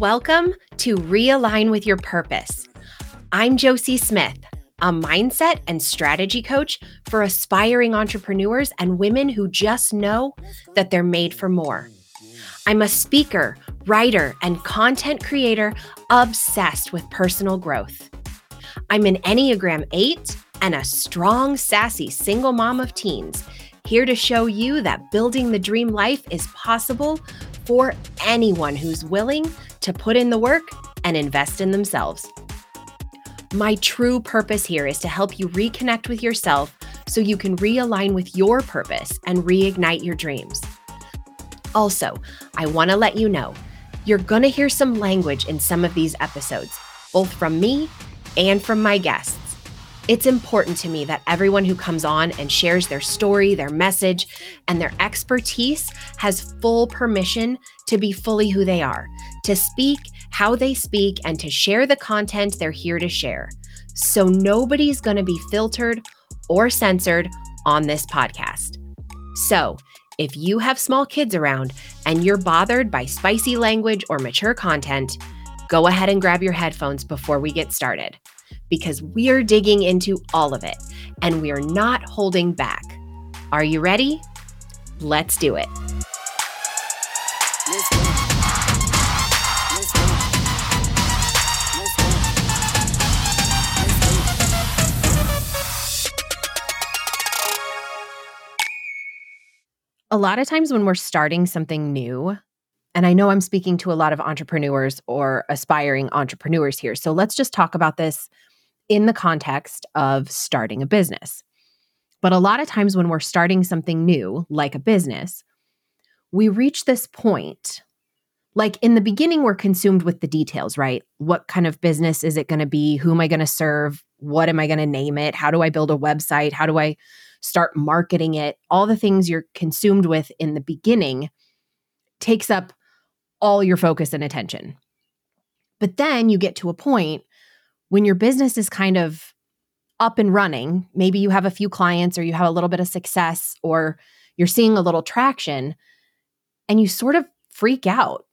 Welcome to Realign with Your Purpose. I'm Josie Smith, a mindset and strategy coach for aspiring entrepreneurs and women who just know that they're made for more. I'm a speaker, writer, and content creator obsessed with personal growth. I'm an Enneagram 8 and a strong, sassy single mom of teens, here to show you that building the dream life is possible for anyone who's willing to put in the work and invest in themselves. My true purpose here is to help you reconnect with yourself so you can realign with your purpose and reignite your dreams. Also, I want to let you know you're going to hear some language in some of these episodes, both from me and from my guests. It's important to me that everyone who comes on and shares their story, their message, and their expertise has full permission to be fully who they are, to speak how they speak, and to share the content they're here to share. So nobody's going to be filtered or censored on this podcast. So, if you have small kids around and you're bothered by spicy language or mature content, go ahead and grab your headphones before we get started because we're digging into all of it and we are not holding back. Are you ready? Let's do it. A lot of times when we're starting something new, and I know I'm speaking to a lot of entrepreneurs or aspiring entrepreneurs here. So let's just talk about this in the context of starting a business. But a lot of times when we're starting something new, like a business, we reach this point. Like in the beginning, we're consumed with the details, right? What kind of business is it going to be? Who am I going to serve? What am I going to name it? How do I build a website? How do I start marketing it? All the things you're consumed with in the beginning takes up all your focus and attention. But then you get to a point when your business is kind of up and running, maybe you have a few clients or you have a little bit of success or you're seeing a little traction and you sort of freak out.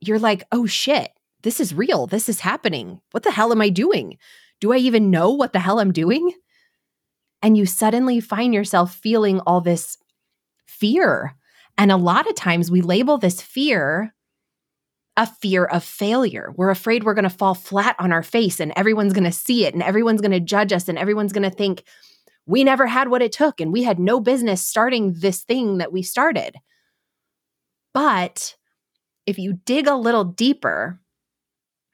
You're like, oh shit, this is real. This is happening. What the hell am I doing? Do I even know what the hell I'm doing? And you suddenly find yourself feeling all this fear. And a lot of times we label this fear a fear of failure. We're afraid we're going to fall flat on our face and everyone's going to see it and everyone's going to judge us and everyone's going to think we never had what it took and we had no business starting this thing that we started. But if you dig a little deeper,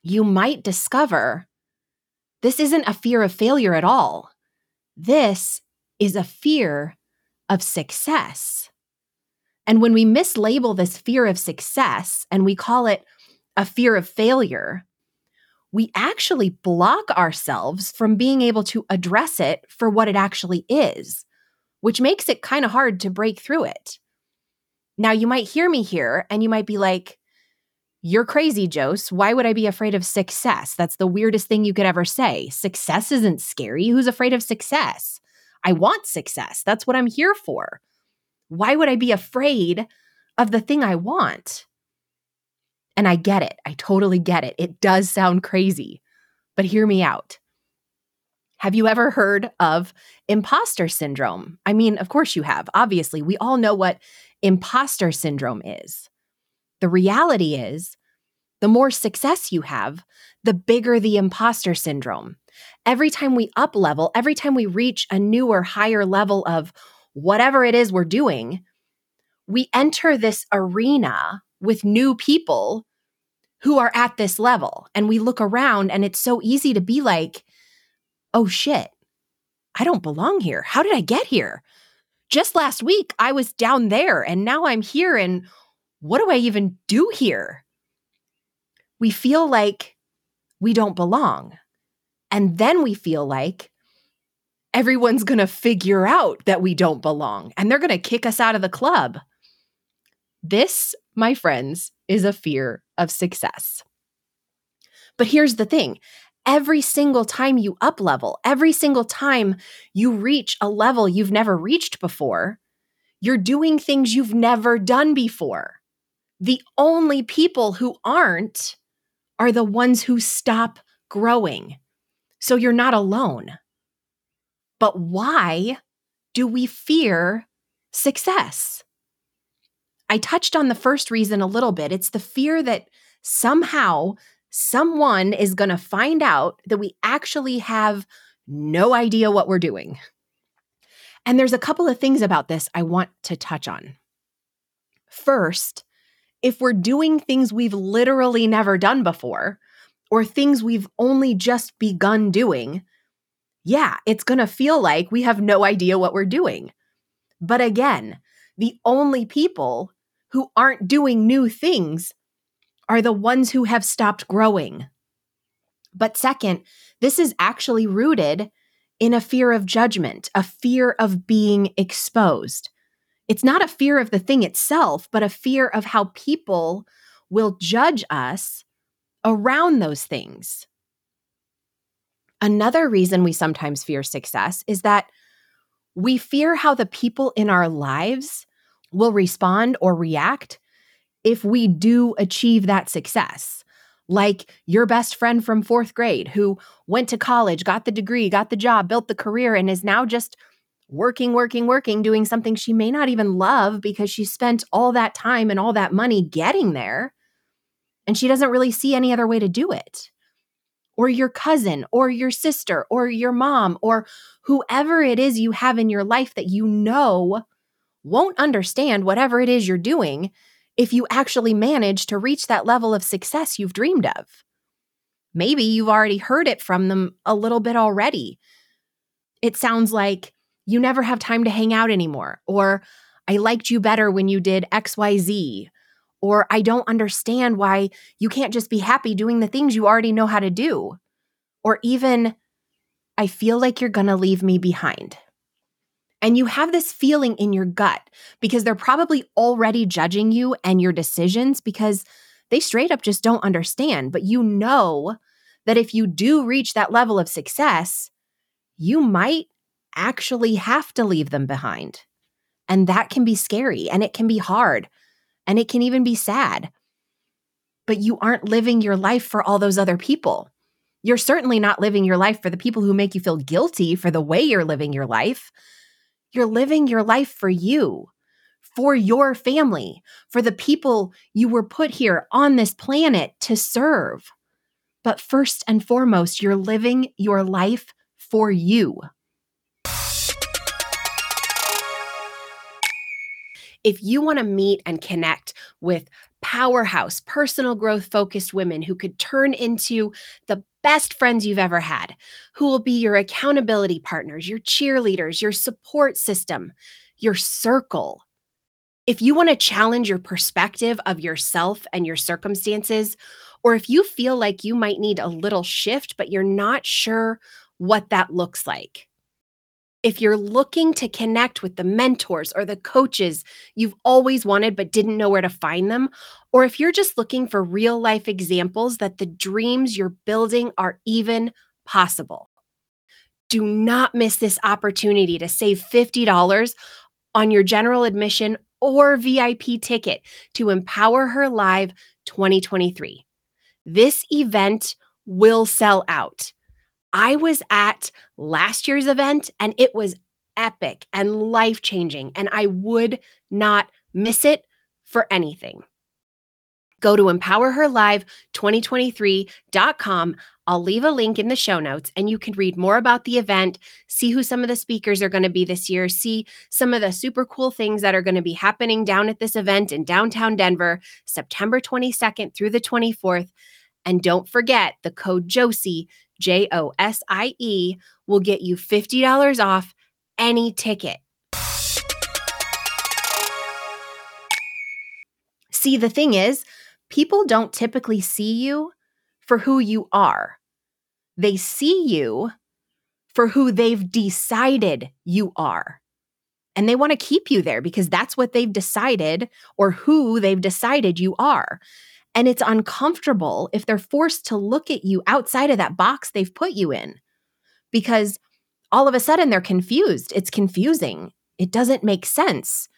you might discover this isn't a fear of failure at all. This is a fear of success. And when we mislabel this fear of success and we call it a fear of failure, we actually block ourselves from being able to address it for what it actually is, which makes it kind of hard to break through it. Now, you might hear me here and you might be like, You're crazy, Josie. Why would I be afraid of success? That's the weirdest thing you could ever say. Success isn't scary. Who's afraid of success? I want success. That's what I'm here for. Why would I be afraid of the thing I want? And I get it. I totally get it. It does sound crazy, but hear me out. Have you ever heard of imposter syndrome? I mean, of course you have. Obviously, we all know what imposter syndrome is. The reality is, the more success you have, the bigger the imposter syndrome. Every time we up level, every time we reach a newer, higher level of whatever it is we're doing, we enter this arena with new people who are at this level. And we look around and it's so easy to be like, oh shit, I don't belong here. How did I get here? Just last week, I was down there and now I'm here. And what do I even do here? We feel like we don't belong. And then we feel like everyone's going to figure out that we don't belong and they're going to kick us out of the club. This, my friends, is a fear of success. But here's the thing every single time you up level, every single time you reach a level you've never reached before, you're doing things you've never done before. The only people who aren't are the ones who stop growing. So you're not alone. But why do we fear success? I touched on the first reason a little bit. It's the fear that somehow someone is going to find out that we actually have no idea what we're doing. And there's a couple of things about this I want to touch on. First, if we're doing things we've literally never done before, or things we've only just begun doing, yeah, it's going to feel like we have no idea what we're doing. But again, the only people who aren't doing new things are the ones who have stopped growing. But second, this is actually rooted in a fear of judgment, a fear of being exposed. It's not a fear of the thing itself, but a fear of how people will judge us around those things. Another reason we sometimes fear success is that we fear how the people in our lives will respond or react if we do achieve that success. Like your best friend from fourth grade who went to college, got the degree, got the job, built the career, and is now just working, working, working, doing something she may not even love because she spent all that time and all that money getting there. And she doesn't really see any other way to do it. Or your cousin, or your sister, or your mom, or whoever it is you have in your life that you know won't understand whatever it is you're doing if you actually manage to reach that level of success you've dreamed of. Maybe you've already heard it from them a little bit already. It sounds like you never have time to hang out anymore, or I liked you better when you did XYZ, or I don't understand why you can't just be happy doing the things you already know how to do, or even I feel like you're gonna leave me behind. And you have this feeling in your gut because they're probably already judging you and your decisions because they straight up just don't understand. But you know that if you do reach that level of success, you might actually have to leave them behind. And that can be scary and it can be hard and it can even be sad. But you aren't living your life for all those other people. You're certainly not living your life for the people who make you feel guilty for the way you're living your life. You're living your life for you, for your family, for the people you were put here on this planet to serve. But first and foremost, you're living your life for you. If you want to meet and connect with powerhouse, personal growth focused women who could turn into the best friends you've ever had, who will be your accountability partners, your cheerleaders, your support system, your circle. If you want to challenge your perspective of yourself and your circumstances, or if you feel like you might need a little shift, but you're not sure what that looks like, if you're looking to connect with the mentors or the coaches you've always wanted but didn't know where to find them, or if you're just looking for real life examples that the dreams you're building are even possible, do not miss this opportunity to save $50 on your general admission or VIP ticket to Empower Her Live 2023. This event will sell out. I was at last year's event and it was epic and life changing, and I would not miss it for anything. Go to empowerherlive2023.com. I'll leave a link in the show notes and you can read more about the event, see who some of the speakers are going to be this year, see some of the super cool things that are going to be happening down at this event in downtown Denver, September 22nd through the 24th. And don't forget the code Josie J O S I E, will get you $50 off any ticket. See, the thing is, people don't typically see you for who you are, they see you for who they've decided you are. And they want to keep you there because that's what they've decided or who they've decided you are. And it's uncomfortable if they're forced to look at you outside of that box they've put you in because all of a sudden they're confused. It's confusing. It doesn't make sense.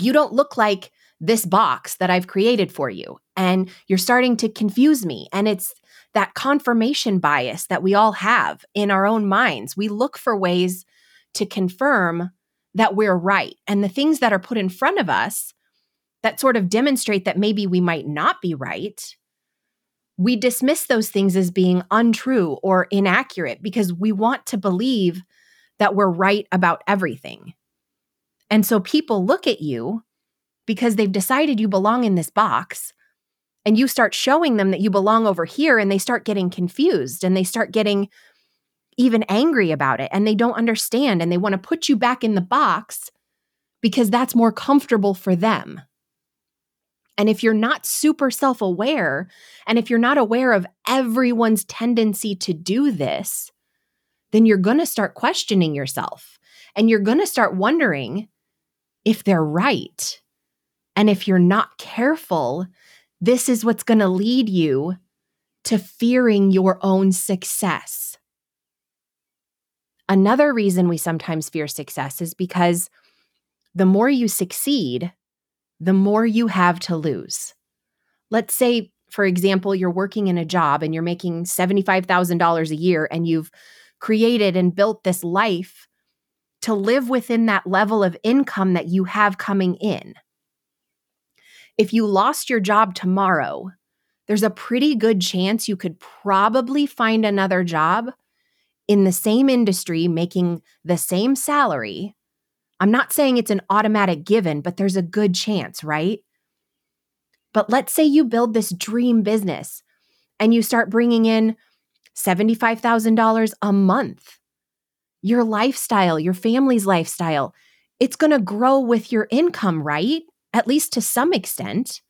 You don't look like this box that I've created for you. and you're starting to confuse me. And it's that confirmation bias that we all have in our own minds. We look for ways to confirm that we're right. And the things that are put in front of us that sort of demonstrate that maybe we might not be right, we dismiss those things as being untrue or inaccurate because we want to believe that we're right about everything. And so people look at you because they've decided you belong in this box and you start showing them that you belong over here and they start getting confused and they start getting even angry about it and they don't understand and they want to put you back in the box because that's more comfortable for them. And if you're not super self aware, and if you're not aware of everyone's tendency to do this, then you're going to start questioning yourself and you're going to start wondering if they're right. And if you're not careful, this is what's going to lead you to fearing your own success. Another reason we sometimes fear success is because the more you succeed, the more you have to lose. Let's say, for example, you're working in a job and you're making $75,000 a year and you've created and built this life to live within that level of income that you have coming in if you lost your job tomorrow, there's a pretty good chance you could probably find another job in the same industry making the same salary. I'm not saying it's an automatic given, but there's a good chance, right? But let's say you build this dream business and you start bringing in $75,000 a month. Your lifestyle, your family's lifestyle, it's going to grow with your income, right? at least to some extent.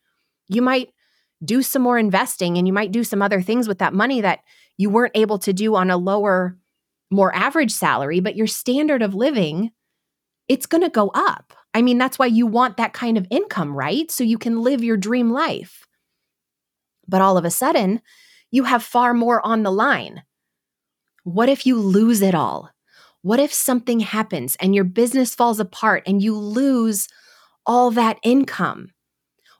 You might do some more investing and you might do some other things with that money that you weren't able to do on a lower, more average salary, but your standard of living, it's going to go up. I mean, that's why you want that kind of income, right? So you can live your dream life. But all of a sudden, you have far more on the line. What if you lose it all? What if something happens and your business falls apart and you lose all that income?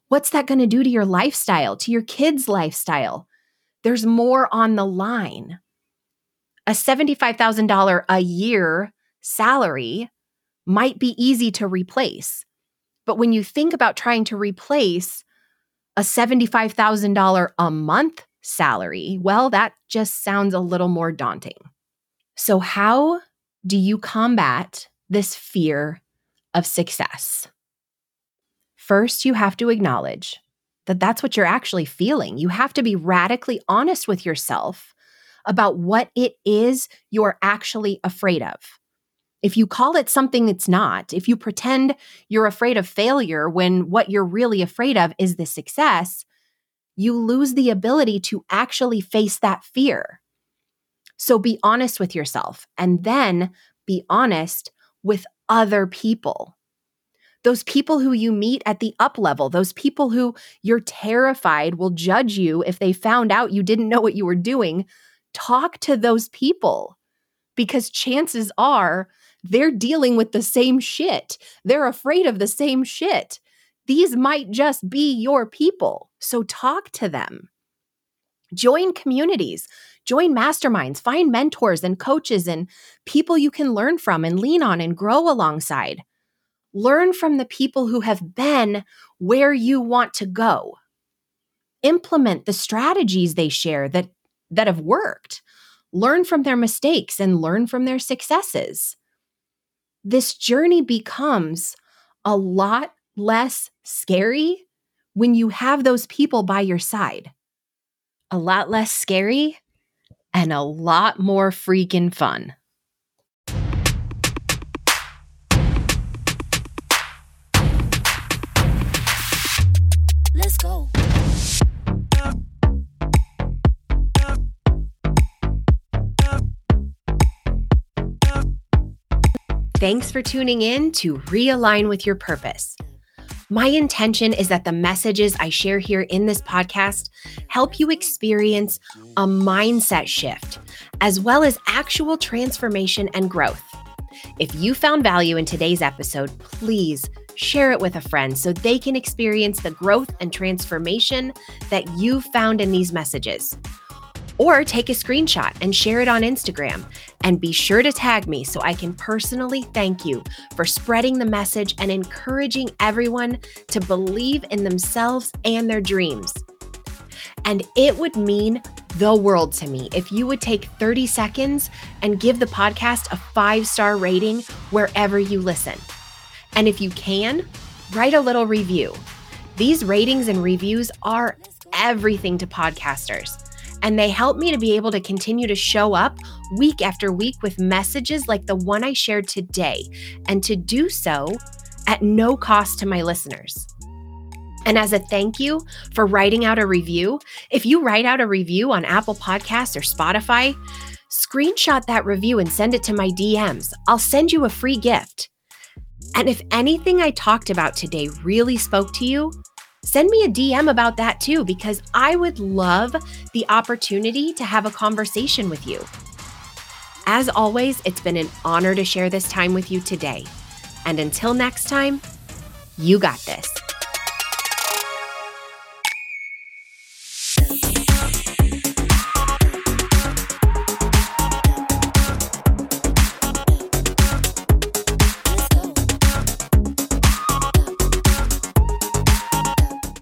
What's that going to do to your lifestyle, to your kids' lifestyle? There's more on the line. A $75,000 a year salary might be easy to replace. But when you think about trying to replace a $75,000 a month salary, well, that just sounds a little more daunting. So, how do you combat this fear of success? First, you have to acknowledge that that's what you're actually feeling. You have to be radically honest with yourself about what it is you're actually afraid of. If you call it something it's not, if you pretend you're afraid of failure when what you're really afraid of is the success, you lose the ability to actually face that fear. So be honest with yourself and then be honest with other people those people who you meet at the up level, those people who you're terrified will judge you if they found out you didn't know what you were doing, talk to those people because chances are they're dealing with the same shit. They're afraid of the same shit. These might just be your people. So talk to them. Join communities, join masterminds, find mentors and coaches and people you can learn from and lean on and grow alongside. Learn from the people who have been where you want to go. Implement the strategies they share that, that have worked. Learn from their mistakes and learn from their successes. This journey becomes a lot less scary when you have those people by your side. A lot less scary and a lot more freaking fun. Thanks for tuning in to Realign with Your Purpose. My intention is that the messages I share here in this podcast help you experience a mindset shift, as well as actual transformation and growth. If you found value in today's episode, please share it with a friend so they can experience the growth and transformation that you found in these messages. Or take a screenshot and share it on Instagram. And be sure to tag me so I can personally thank you for spreading the message and encouraging everyone to believe in themselves and their dreams. And it would mean the world to me if you would take 30 seconds and give the podcast a five star rating wherever you listen. And if you can, write a little review. These ratings and reviews are everything to podcasters. And they help me to be able to continue to show up week after week with messages like the one I shared today, and to do so at no cost to my listeners. And as a thank you for writing out a review, if you write out a review on Apple Podcasts or Spotify, screenshot that review and send it to my DMs. I'll send you a free gift. And if anything I talked about today really spoke to you, send me a DM about that too, because I would love the opportunity to have a conversation with you. As always, it's been an honor to share this time with you today. And until next time, you got this.